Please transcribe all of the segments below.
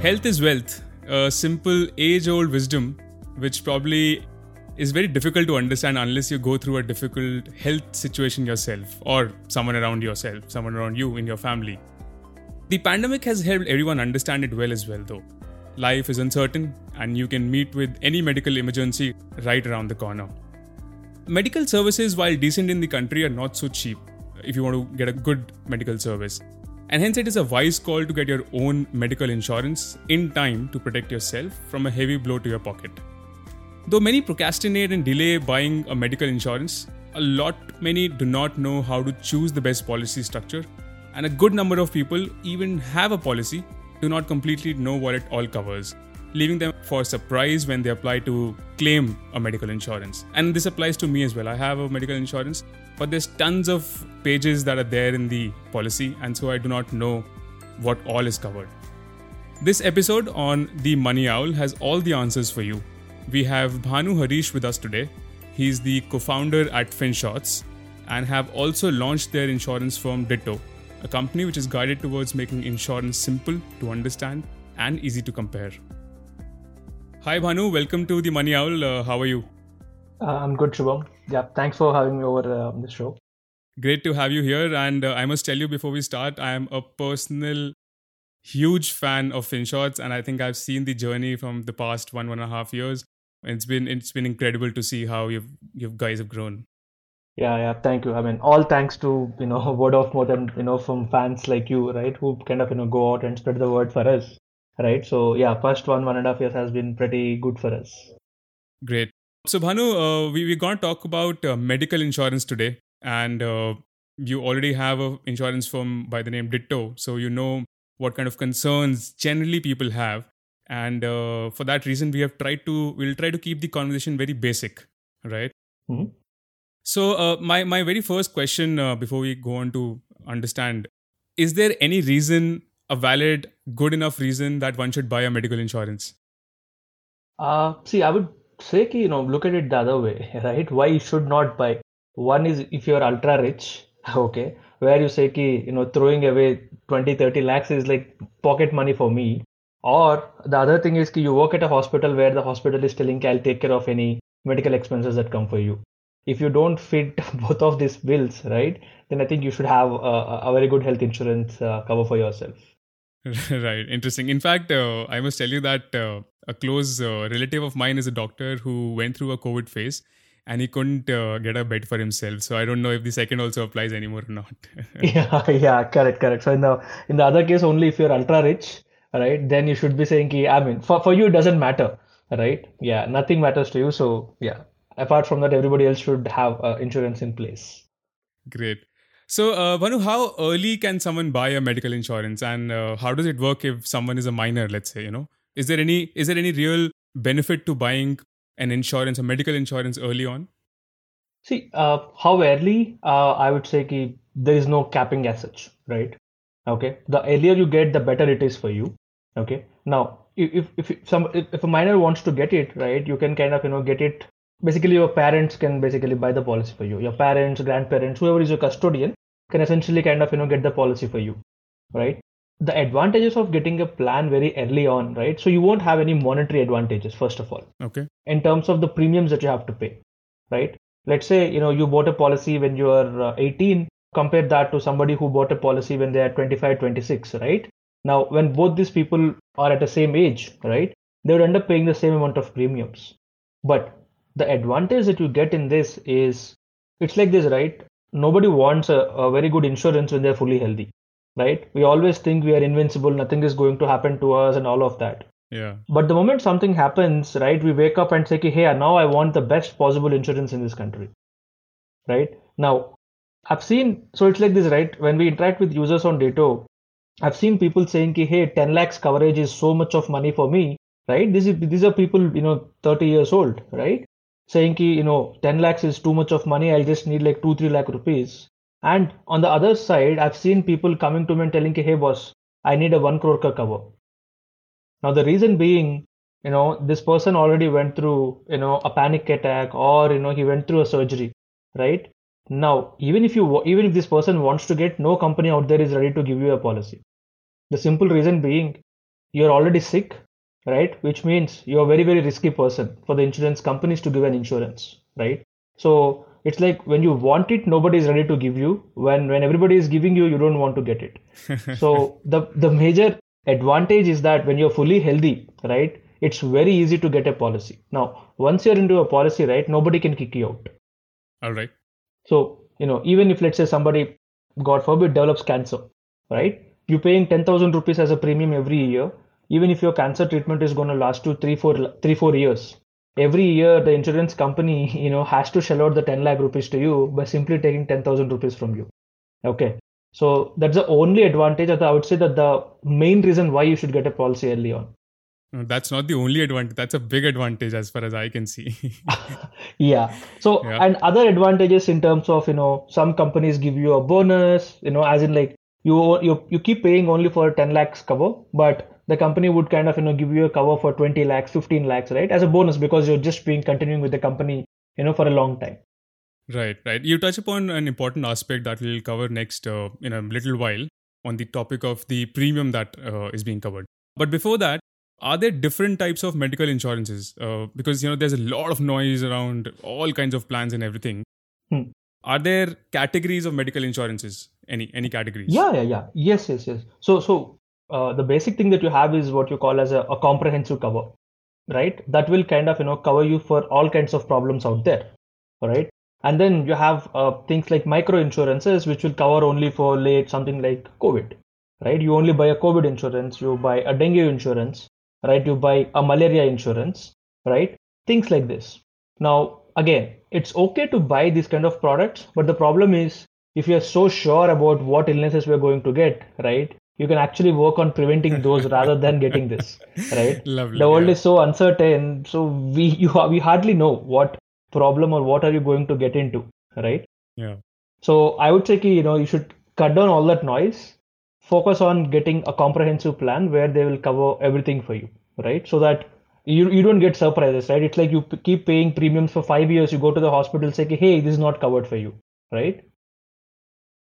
Health is wealth, a simple age old wisdom which probably is very difficult to understand unless you go through a difficult health situation yourself or someone around yourself, someone around you in your family. The pandemic has helped everyone understand it well as well, though. Life is uncertain, and you can meet with any medical emergency right around the corner. Medical services, while decent in the country, are not so cheap if you want to get a good medical service. And hence, it is a wise call to get your own medical insurance in time to protect yourself from a heavy blow to your pocket. Though many procrastinate and delay buying a medical insurance, a lot many do not know how to choose the best policy structure, and a good number of people even have a policy do not completely know what it all covers, leaving them for surprise when they apply to claim a medical insurance. And this applies to me as well. I have a medical insurance, but there's tons of pages that are there in the policy, and so I do not know what all is covered. This episode on The Money Owl has all the answers for you. We have Bhanu Harish with us today. He's the co founder at FinShots and have also launched their insurance firm Ditto, a company which is guided towards making insurance simple to understand and easy to compare. Hi Bhanu, welcome to the Money Owl. Uh, how are you? Uh, I'm good, Shubham. Yeah, thanks for having me over uh, the show. Great to have you here. And uh, I must tell you before we start, I am a personal huge fan of FinShots, and I think I've seen the journey from the past one one and a half years. It's been it's been incredible to see how you've you guys have grown. Yeah, yeah, thank you. I mean, all thanks to you know word of mouth and you know from fans like you, right, who kind of you know go out and spread the word for us, right? So yeah, first one one and a half years has been pretty good for us. Great. So Bhanu, uh, we we're going to talk about uh, medical insurance today, and uh, you already have a insurance firm by the name Ditto, so you know what kind of concerns generally people have. And uh, for that reason we have tried to we'll try to keep the conversation very basic right? Mhm. so uh, my my very first question uh, before we go on to understand is there any reason a valid good enough reason that one should buy a medical insurance? Uh, see, I would say, you know, look at it the other way, right? Why you should not buy? One is if you're ultra rich, okay, where you say, ki, you know, throwing away 20, 30 lakhs is like pocket money for me. Or the other thing is, ki, you work at a hospital where the hospital is telling, ki, I'll take care of any medical expenses that come for you. If you don't fit both of these bills, right, then I think you should have a, a very good health insurance uh, cover for yourself. right interesting in fact uh, i must tell you that uh, a close uh, relative of mine is a doctor who went through a covid phase and he couldn't uh, get a bed for himself so i don't know if the second also applies anymore or not Yeah, yeah, correct, correct. So in the in the other case, only if you're ultra rich, right, then you should be saying, ki, I mean, for for you it doesn't matter, right? Yeah, nothing matters to you. So yeah, apart from that, everybody else should have uh, insurance in place. Great. So, uh, how early can someone buy a medical insurance, and uh, how does it work if someone is a minor? Let's say, you know, is there any is there any real benefit to buying an insurance, a medical insurance, early on? See, uh, how early? Uh, I would say ki there is no capping as such, right? Okay, the earlier you get, the better it is for you. Okay, now if if some if a minor wants to get it, right, you can kind of you know get it. Basically, your parents can basically buy the policy for you. Your parents, grandparents, whoever is your custodian can essentially kind of you know get the policy for you, right? The advantages of getting a plan very early on, right? So you won't have any monetary advantages first of all Okay. in terms of the premiums that you have to pay, right? Let's say you know you bought a policy when you are uh, 18. Compare that to somebody who bought a policy when they are 25, 26, right? Now, when both these people are at the same age, right, they would end up paying the same amount of premiums. But the advantage that you get in this is it's like this, right? Nobody wants a, a very good insurance when they're fully healthy, right? We always think we are invincible, nothing is going to happen to us, and all of that. Yeah. But the moment something happens, right, we wake up and say, hey, now I want the best possible insurance in this country. Right? Now, I've seen, so it's like this, right? When we interact with users on Ditto, I've seen people saying, hey, 10 lakhs coverage is so much of money for me, right? This is, these are people, you know, 30 years old, right? Saying, Ki, you know, 10 lakhs is too much of money, I'll just need like 2, 3 lakh rupees. And on the other side, I've seen people coming to me and telling, hey, boss, I need a 1 crore cover. Now, the reason being, you know, this person already went through, you know, a panic attack or, you know, he went through a surgery, right? Now, even if you, even if this person wants to get, no company out there is ready to give you a policy. The simple reason being, you're already sick, right? Which means you're a very, very risky person for the insurance companies to give an insurance, right? So it's like when you want it, nobody is ready to give you. When when everybody is giving you, you don't want to get it. so the the major advantage is that when you're fully healthy, right? It's very easy to get a policy. Now, once you're into a policy, right, nobody can kick you out. All right. So, you know, even if let's say somebody, God forbid, develops cancer, right? You're paying 10,000 rupees as a premium every year. Even if your cancer treatment is going to last you three, four, three, four years, every year the insurance company, you know, has to shell out the 10 lakh rupees to you by simply taking 10,000 rupees from you. Okay. So that's the only advantage. I would say that the main reason why you should get a policy early on. Mm, that's not the only advantage. That's a big advantage as far as I can see. yeah. So yeah. and other advantages in terms of you know some companies give you a bonus. You know, as in like you you you keep paying only for 10 lakhs cover, but the company would kind of you know give you a cover for 20 lakhs, 15 lakhs, right, as a bonus because you're just being continuing with the company you know for a long time. Right, right. You touch upon an important aspect that we'll cover next uh, in a little while on the topic of the premium that uh, is being covered. But before that, are there different types of medical insurances uh, because you know there's a lot of noise around all kinds of plans and everything hmm. are there categories of medical insurances any any categories yeah yeah yeah yes yes yes so so uh, the basic thing that you have is what you call as a, a comprehensive cover right that will kind of you know cover you for all kinds of problems out there right and then you have uh, things like micro insurances which will cover only for late something like covid right you only buy a covid insurance you buy a dengue insurance right? You buy a malaria insurance, right? Things like this. Now, again, it's okay to buy these kind of products, but the problem is if you're so sure about what illnesses we're going to get, right? You can actually work on preventing those rather than getting this, right? Lovely, the world yeah. is so uncertain, so we you we hardly know what problem or what are you going to get into, right? Yeah. So I would say, you know, you should cut down all that noise focus on getting a comprehensive plan where they will cover everything for you, right? So that you, you don't get surprises, right? It's like you p- keep paying premiums for five years. You go to the hospital, say, hey, this is not covered for you, right?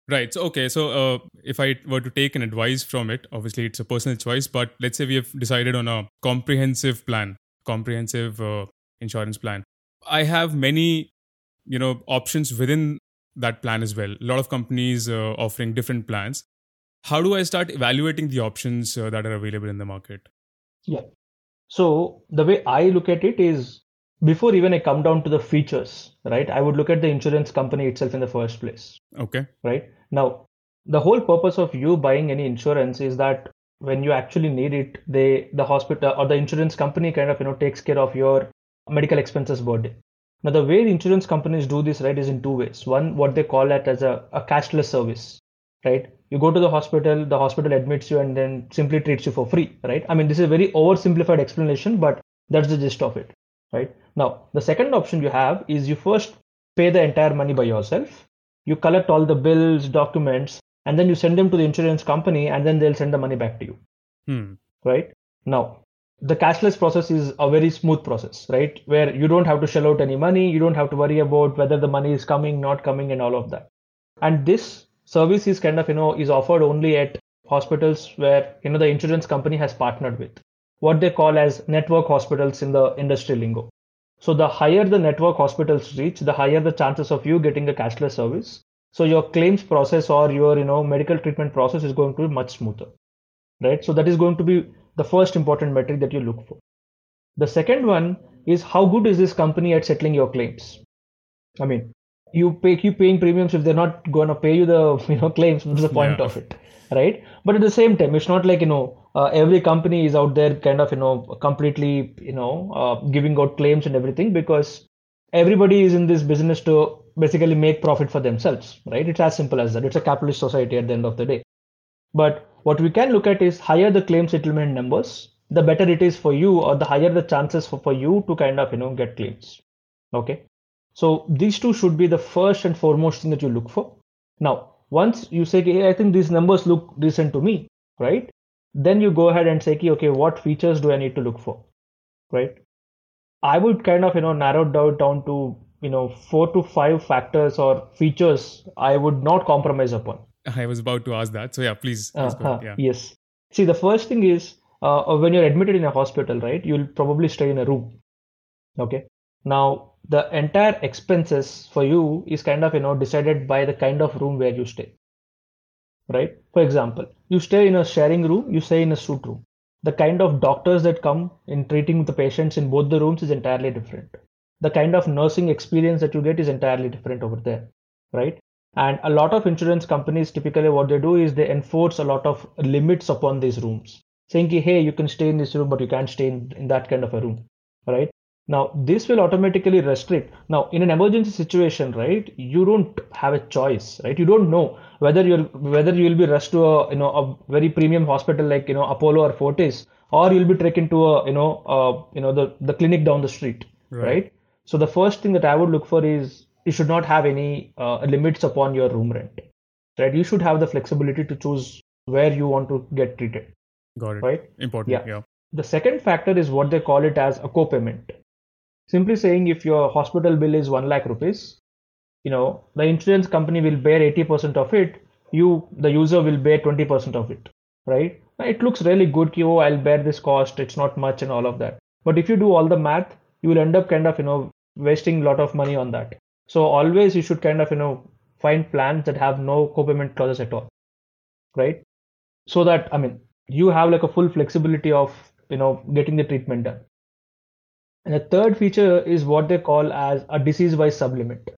Right. So, okay. So, uh, if I were to take an advice from it, obviously it's a personal choice, but let's say we have decided on a comprehensive plan, comprehensive uh, insurance plan. I have many, you know, options within that plan as well. A lot of companies uh, offering different plans how do I start evaluating the options uh, that are available in the market? Yeah. So the way I look at it is before even I come down to the features, right? I would look at the insurance company itself in the first place. Okay. Right. Now, the whole purpose of you buying any insurance is that when you actually need it, they the hospital or the insurance company kind of you know takes care of your medical expenses burden. Now, the way insurance companies do this, right, is in two ways. One, what they call it as a, a cashless service, right? you go to the hospital the hospital admits you and then simply treats you for free right i mean this is a very oversimplified explanation but that's the gist of it right now the second option you have is you first pay the entire money by yourself you collect all the bills documents and then you send them to the insurance company and then they'll send the money back to you. Hmm. right? Now the cashless process is a very smooth process right? Where you don't have to shell out any money you don't have to worry about whether the money is coming not coming and all of that. And this service is kind of you know is offered only at hospitals where you know the insurance company has partnered with what they call as network hospitals in the industry lingo so the higher the network hospitals reach the higher the chances of you getting a cashless service. So your claims process or your you know medical treatment process is going to be much smoother right? So that is going to be the first important metric that you look for. The second one is how good is this company at settling your claims? I mean you pay keep paying premiums if they're not going to pay you the you know claims what's the point yeah. of it right? But at the same time it's not like you know uh, every company is out there kind of you know completely you know uh, giving out claims and everything because everybody is in this business to basically make profit for themselves right? It's as simple as that. It's a capitalist society at the end of the day. But what we can look at is higher the claim settlement numbers the better it is for you or the higher the chances for, for you to kind of you know get claims. Okay? So these two should be the first and foremost thing that you look for. Now, once you say, hey, I think these numbers look decent to me, right? Then you go ahead and say, okay, what features do I need to look for, right? I would kind of, you know, narrow down down to, you know, four to five factors or features I would not compromise upon. I was about to ask that. So yeah, please. please uh-huh. yeah. Yes. See, the first thing is uh, when you're admitted in a hospital, right, you'll probably stay in a room. Okay. Now, the entire expenses for you is kind of, you know, decided by the kind of room where you stay. Right. For example, you stay in a sharing room, you stay in a suite room. The kind of doctors that come in treating the patients in both the rooms is entirely different. The kind of nursing experience that you get is entirely different over there. Right. And a lot of insurance companies typically what they do is they enforce a lot of limits upon these rooms, saying, hey, you can stay in this room, but you can't stay in, in that kind of a room. Right. Now this will automatically restrict. Now in an emergency situation, right, you don't have a choice, right? You don't know whether you'll whether you will be rushed to a you know a very premium hospital like you know Apollo or Fortis, or you'll be taken to a you know uh, you know the the clinic down the street, right. right? So the first thing that I would look for is you should not have any uh, limits upon your room rent, right? You should have the flexibility to choose where you want to get treated. Got it. Right. Important. Yeah. yeah. The second factor is what they call it as a co-payment simply saying if your hospital bill is 1 lakh rupees you know the insurance company will bear 80% of it you the user will bear 20% of it right? It looks really good oh i'll bear this cost it's not much and all of that. But if you do all the math you will end up kind of you know wasting a lot of money on that. So always you should kind of you know find plans that have no co-payment clauses at all right? So that i mean you have like a full flexibility of you know getting the treatment done and the third feature is what they call as a disease wise sublimit.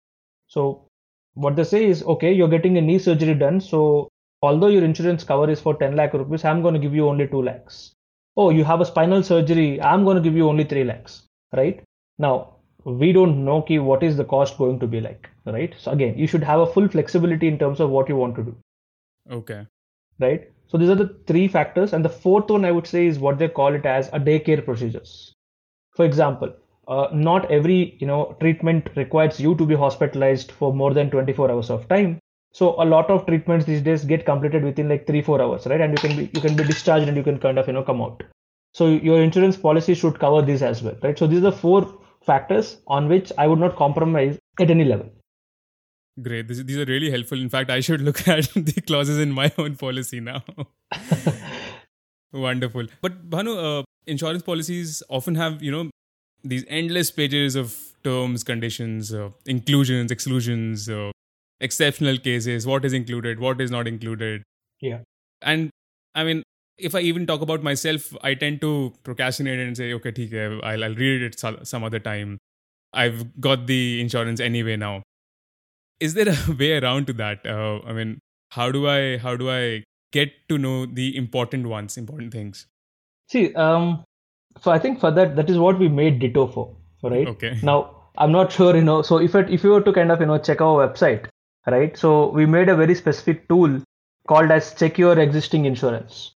So what they say is, okay, you're getting a knee surgery done. So although your insurance cover is for 10 lakh rupees, I'm going to give you only 2 lakhs. Oh, you have a spinal surgery. I'm going to give you only 3 lakhs, right? Now, we don't know key what is the cost going to be like, right? So again, you should have a full flexibility in terms of what you want to do. Okay. Right. So these are the three factors. And the fourth one I would say is what they call it as a daycare procedures. For example, uh, not every you know treatment requires you to be hospitalized for more than 24 hours of time. So a lot of treatments these days get completed within like three four hours, right? And you can be you can be discharged and you can kind of you know come out. So your insurance policy should cover this as well, right? So these are four factors on which I would not compromise at any level. Great. This, these are really helpful. In fact, I should look at the clauses in my own policy now. Wonderful. But Bhanu, uh, insurance policies often have, you know, these endless pages of terms, conditions, uh, inclusions, exclusions, uh, exceptional cases, what is included, what is not included. Yeah. And I mean, if I even talk about myself, I tend to procrastinate and say, okay, okay I'll, I'll read it some other time. I've got the insurance anyway now. Is there a way around to that? Uh, I mean, how do I how do I get to know the important ones, important things? See, um, so I think for that, that is what we made Ditto for, right? Okay. Now, I'm not sure, you know, so if it, if you were to kind of, you know, check our website, right? So we made a very specific tool called as check your existing insurance,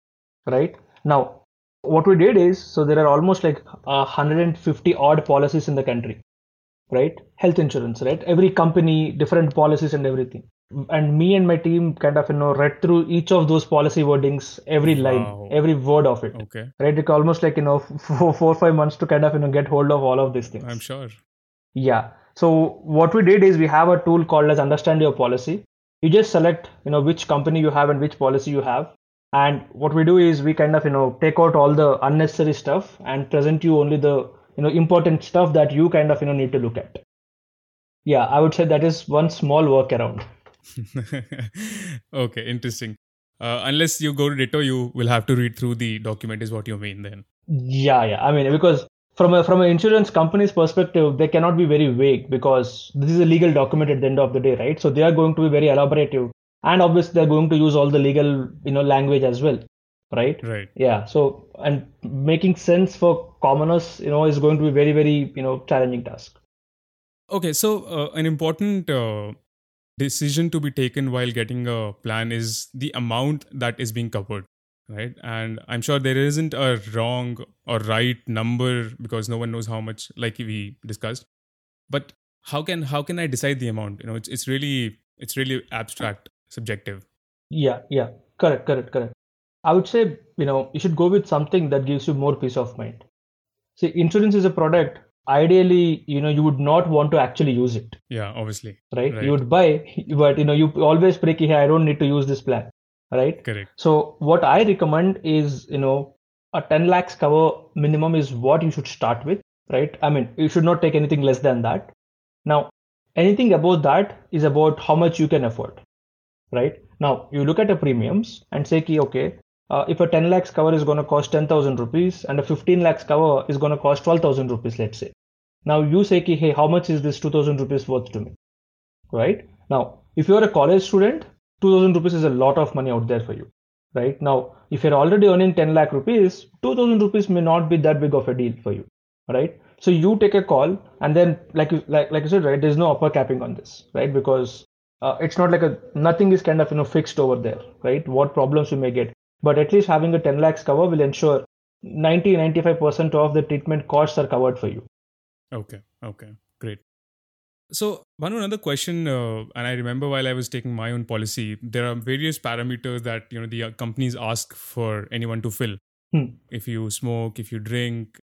right? Now, what we did is, so there are almost like 150 odd policies in the country, right? Health insurance, right? Every company, different policies and everything and me and my team kind of you know read through each of those policy wordings every line wow. every word of it. Okay. Right it almost like you know four, four five months to kind of you know get hold of all of these things. I'm sure. Yeah. So what we did is we have a tool called as understand your policy. You just select you know which company you have and which policy you have. And what we do is we kind of you know take out all the unnecessary stuff and present you only the you know important stuff that you kind of you know need to look at. Yeah i would say that is one small workaround okay, interesting. Uh, unless you go to Ditto, you will have to read through the document. Is what you mean then? Yeah, yeah. I mean, because from a from an insurance company's perspective, they cannot be very vague because this is a legal document at the end of the day, right? So they are going to be very elaborative, and obviously they're going to use all the legal you know language as well, right? Right. Yeah. So and making sense for commoners, you know, is going to be very very you know challenging task. Okay, so uh, an important uh, decision to be taken while getting a plan is the amount that is being covered right? And i'm sure there isn't a wrong or right number because no one knows how much like we discussed. But how can how can i decide the amount? You know it's, it's really it's really abstract subjective. Yeah yeah. Correct correct correct. I would say you know you should go with something that gives you more peace of mind. See insurance is a product ideally you know you would not want to actually use it yeah obviously right, right. you would buy but you know you always pray hey i don't need to use this plan right correct so what i recommend is you know a 10 lakhs cover minimum is what you should start with, right? I mean, you should not take anything less than that. Now, anything above that is about how much you can afford, right? Now, you look at the premiums and say, okay, uh, if a 10 lakhs cover is going to cost 10,000 rupees and a 15 lakhs cover is going to cost 12,000 rupees, let's say. Now you say, hey, how much is this 2,000 rupees worth to me? Right? Now, if you're a college student, 2,000 rupees is a lot of money out there for you. Right? Now, if you're already earning 10 lakh rupees, 2,000 rupees may not be that big of a deal for you. Right? So you take a call and then, like you, like, like I said, right, there's no upper capping on this, right? Because uh, it's not like a nothing is kind of you know fixed over there, right? What problems you may get, but at least having a 10 lakhs cover will ensure 90 95% of the treatment costs are covered for you Okay. Okay. Great. So, one another question, uh, and I remember while I was taking my own policy, there are various parameters that you know the uh, companies ask for anyone to fill. Hmm. If you smoke, if you drink,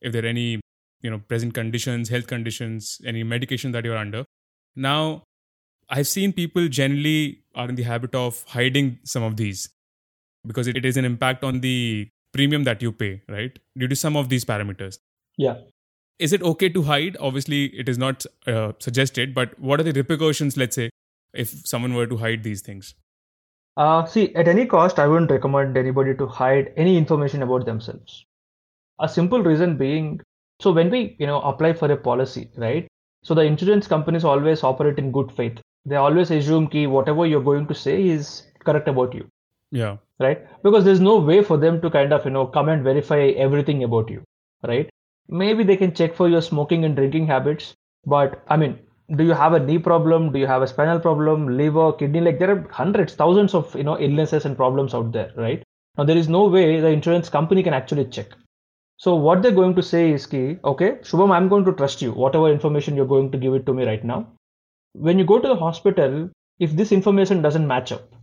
if there are any you know present conditions, health conditions, any medication that you're under. Now, I've seen people generally are in the habit of hiding some of these because it, it is an impact on the premium that you pay, right? Due to some of these parameters. Yeah is it okay to hide? Obviously, it is not uh, suggested, but what are the repercussions, let's say, if someone were to hide these things? Uh, see, at any cost, I wouldn't recommend anybody to hide any information about themselves. A simple reason being, so when we, you know, apply for a policy, right? So the insurance companies always operate in good faith. They always assume that whatever you're going to say is correct about you. Yeah. Right? Because there's no way for them to kind of, you know, come and verify everything about you. Right? Maybe they can check for your smoking and drinking habits but i mean do you have a knee problem? Do you have a spinal problem? Liver kidney? Like there are hundreds thousands of you know illnesses and problems out there right? Now there is no way the insurance company can actually check. So what they're going to say is key okay shubham i'm going to trust you whatever information you're going to give it to me right now. When you go to the hospital if this information doesn't match up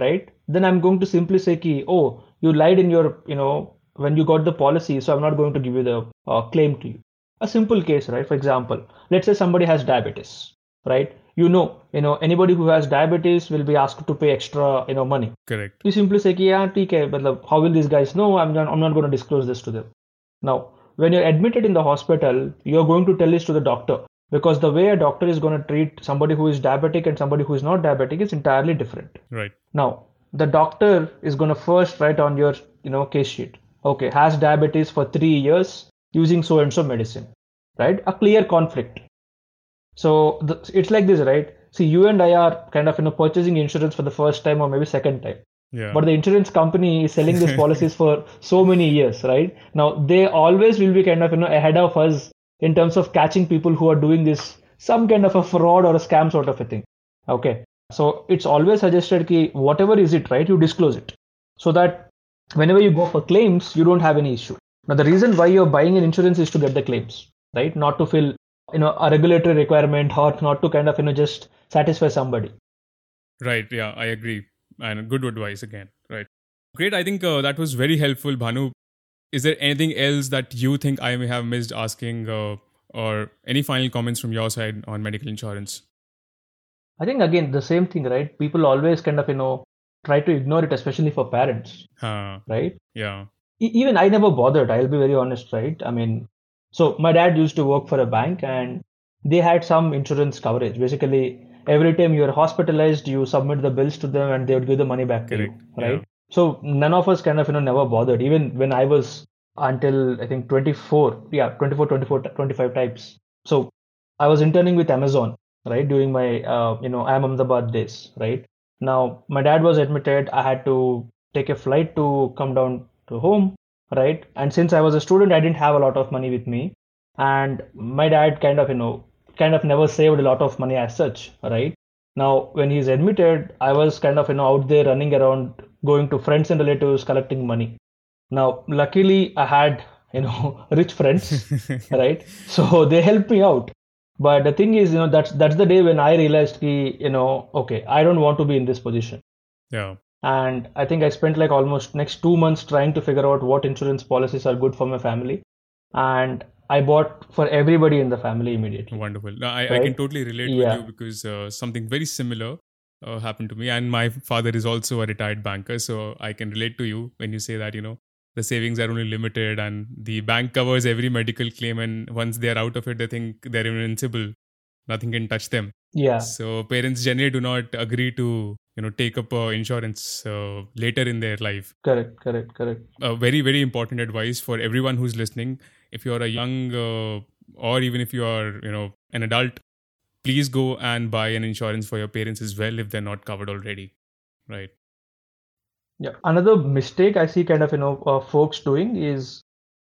right then i'm going to simply say key oh you lied in your you know when you got the policy so i'm not going to give you the uh, claim to you. A simple case right? For example let's say somebody has diabetes right? You know you know anybody who has diabetes will be asked to pay extra you know money. Correct. You simply say yeah okay but how will these guys know? I'm not, I'm not going to disclose this to them. Now when you're admitted in the hospital you're going to tell this to the doctor because the way a doctor is going to treat somebody who is diabetic and somebody who is not diabetic is entirely different. Right. Now the doctor is going to first write on your you know case sheet okay, has diabetes for three years using so and so medicine, right? A clear conflict. So the, it's like this, right? See, you and I are kind of you know purchasing insurance for the first time or maybe second time. Yeah. But the insurance company is selling these policies for so many years, right? Now they always will be kind of you know ahead of us in terms of catching people who are doing this some kind of a fraud or a scam sort of a thing. Okay. So it's always suggested that whatever is it, right? You disclose it so that whenever you go for claims, you don't have any issue. Now, the reason why you're buying an insurance is to get the claims, right? Not to fill, you know, a regulatory requirement or not to kind of, you know, just satisfy somebody. Right. Yeah, I agree. And good advice again. Right. Great. I think uh, that was very helpful, Bhanu. Is there anything else that you think I may have missed asking, uh, or any final comments from your side on medical insurance? I think again the same thing, right? People always kind of you know try to ignore it, especially for parents. Huh. Right? Yeah. E- even I never bothered. I'll be very honest, right? I mean, so my dad used to work for a bank and they had some insurance coverage. Basically, every time you're hospitalized, you submit the bills to them and they would give the money back Correct. to you. Right? Yeah. So none of us kind of, you know, never bothered. Even when I was until I think 24, yeah, 24, 24, 25 types. So I was interning with Amazon, right? During my, uh, you know, Ahmedabad days, right? Now, my dad was admitted. I had to take a flight to come down to home, right? And since I was a student, I didn't have a lot of money with me. And my dad kind of, you know, kind of never saved a lot of money as such, right? Now, when he's admitted, I was kind of, you know, out there running around, going to friends and relatives, collecting money. Now, luckily, I had, you know, rich friends, right? So they helped me out but the thing is you know that's that's the day when i realized ki, you know okay i don't want to be in this position. Yeah. And i think i spent like almost next two months trying to figure out what insurance policies are good for my family. And i bought for everybody in the family immediately. Wonderful. No, I, Right? I can totally relate Yeah. with you because uh, something very similar uh, happened to me. And my father is also a retired banker so i can relate to you when you say that you know the savings are only limited and the bank covers every medical claim and once they're out of it they think they're invincible. Nothing can touch them. Yeah. So parents generally do not agree to you know take up uh, insurance uh, later in their life. Correct correct correct. Uh, very very important advice for everyone who's listening. If you're a young uh, or even if you are you know an adult please go and buy an insurance for your parents as well if they're not covered already. Right yeah. Another mistake i see kind of you know uh, folks doing is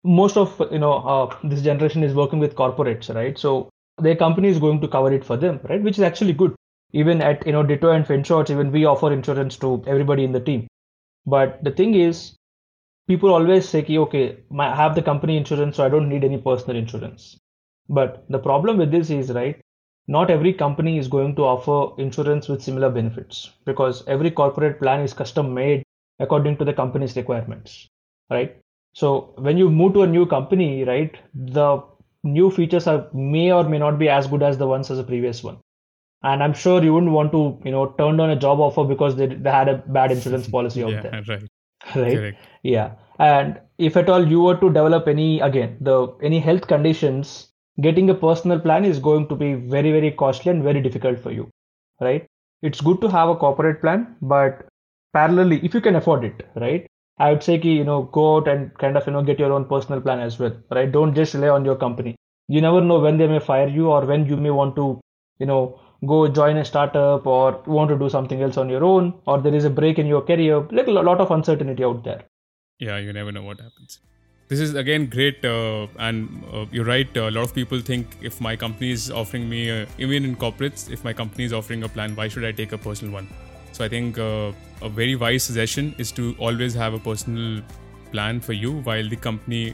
most of you know uh, this generation is working with corporates right? So their company is going to cover it for them right? Which is actually good. Even at you know ditto and finshots even we offer insurance to everybody in the team. But the thing is people always say okay I have the company insurance so i don't need any personal insurance. But the problem with this is right not every company is going to offer insurance with similar benefits because every corporate plan is custom made according to the company's requirements right? So when you move to a new company right the new features are may or may not be as good as the ones as the previous one. And i'm sure you wouldn't want to you know turn down a job offer because they, they had a bad insurance policy out yeah, there. right. Right? Correct. yeah. And if at all you were to develop any again the any health conditions getting a personal plan is going to be very very costly and very difficult for you right? It's good to have a corporate plan but parallelly if you can afford it right? I would say you know go out and kind of you know get your own personal plan as well right? Don't just rely on your company. You never know when they may fire you or when you may want to you know go join a startup or want to do something else on your own or there is a break in your career. Like a lot of uncertainty out there. Yeah you never know what happens. This is again great uh, and uh, you're right a lot of people think if my company is offering me uh, even in corporates if my company is offering a plan why should i take a personal one so i think uh, a very wise suggestion is to always have a personal plan for you while the company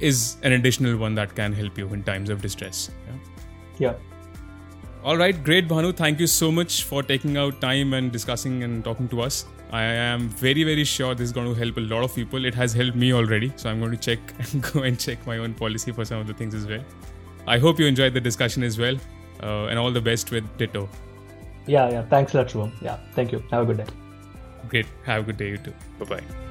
is an additional one that can help you in times of distress yeah, yeah. All right, great, Bhanu. Thank you so much for taking out time and discussing and talking to us. I am very, very sure this is going to help a lot of people. It has helped me already, so I'm going to check and go and check my own policy for some of the things as well. I hope you enjoyed the discussion as well, uh, and all the best with Ditto. Yeah, yeah. Thanks a lot, Shubham. Yeah, thank you. Have a good day. Great. Have a good day, you too. Bye bye.